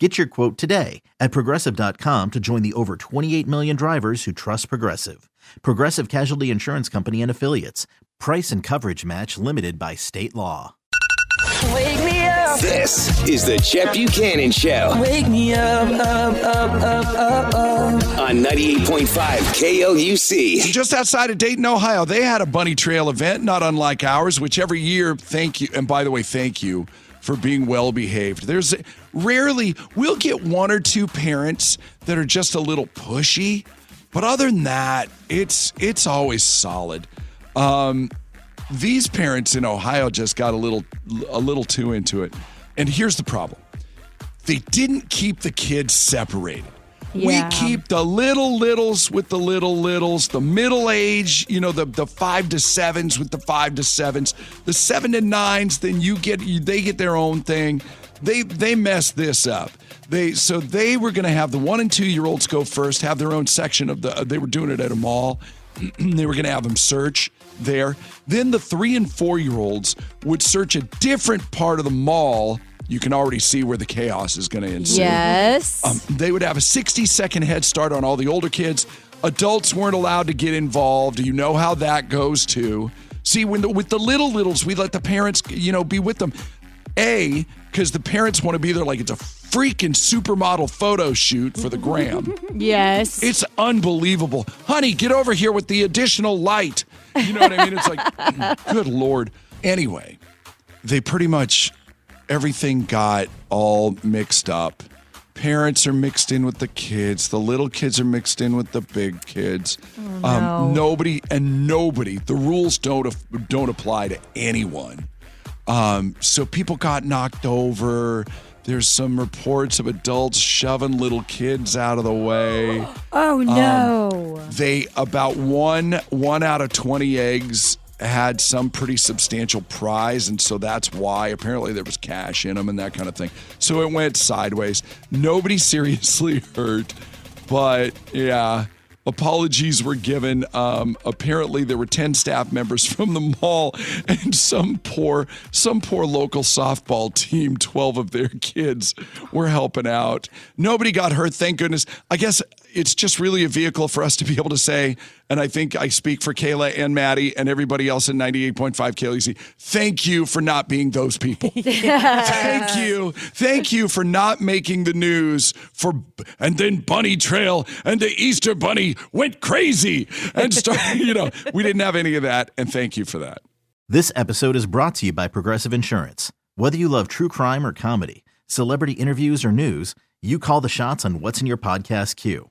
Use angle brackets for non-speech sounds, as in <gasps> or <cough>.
Get your quote today at progressive.com to join the over 28 million drivers who trust Progressive. Progressive Casualty Insurance Company and Affiliates. Price and coverage match limited by state law. Wake me up. This is the Chet Buchanan Show Wake me up, up, up, up, up, up. on 98.5 KLUC. just outside of Dayton, Ohio, they had a bunny trail event, not unlike ours, which every year, thank you. And by the way, thank you for being well behaved. There's rarely, we'll get one or two parents that are just a little pushy, but other than that, it's it's always solid. Um, these parents in Ohio just got a little a little too into it. And here's the problem. They didn't keep the kids separated. Yeah. We keep the little littles with the little littles, the middle age, you know, the the five to sevens with the five to sevens, the seven to nines. Then you get you, they get their own thing. They they mess this up. They so they were going to have the one and two year olds go first, have their own section of the. Uh, they were doing it at a mall. <clears throat> they were going to have them search there. Then the three and four year olds would search a different part of the mall. You can already see where the chaos is going to ensue. Yes. Um, they would have a 60 second head start on all the older kids. Adults weren't allowed to get involved. You know how that goes too. See, when the, with the little littles, we let the parents, you know, be with them. A, because the parents want to be there like it's a freaking supermodel photo shoot for the gram. yes. It's unbelievable. Honey, get over here with the additional light. You know what I mean? It's like, <laughs> good Lord. Anyway, they pretty much, everything got all mixed up. Parents are mixed in with the kids. The little kids are mixed in with the big kids. no. Um, nobody and nobody. The rules don't don't apply to anyone. Um, so people got knocked over. There's some reports of adults shoving little kids out of the way. <gasps> oh no. They about one one out of 20 eggs had some pretty substantial prize and so that's why apparently there was cash in them and that kind of thing. So it went sideways. Nobody <laughs> seriously hurt, but yeah, apologies were given. Um, apparently there were 10 staff members <laughs> from the mall and some poor some poor local softball team, 12 of their <laughs> kids were helping out. Nobody got hurt, thank goodness. I guess it's just really a vehicle for us to be able to say, and I think I speak for Kayla and Maddie and everybody else in 98.5 KLUC. Thank you for not being those people. <laughs> Thank you. Thank you for not making the news for and then Bunny Trail and the Easter Bunny went crazy and <laughs> started, you know, we didn't have any of that. And thank you for that. This episode is brought to you by Progressive Insurance. Whether you love true crime or comedy, celebrity interviews or news, you call the shots on what's in your podcast queue.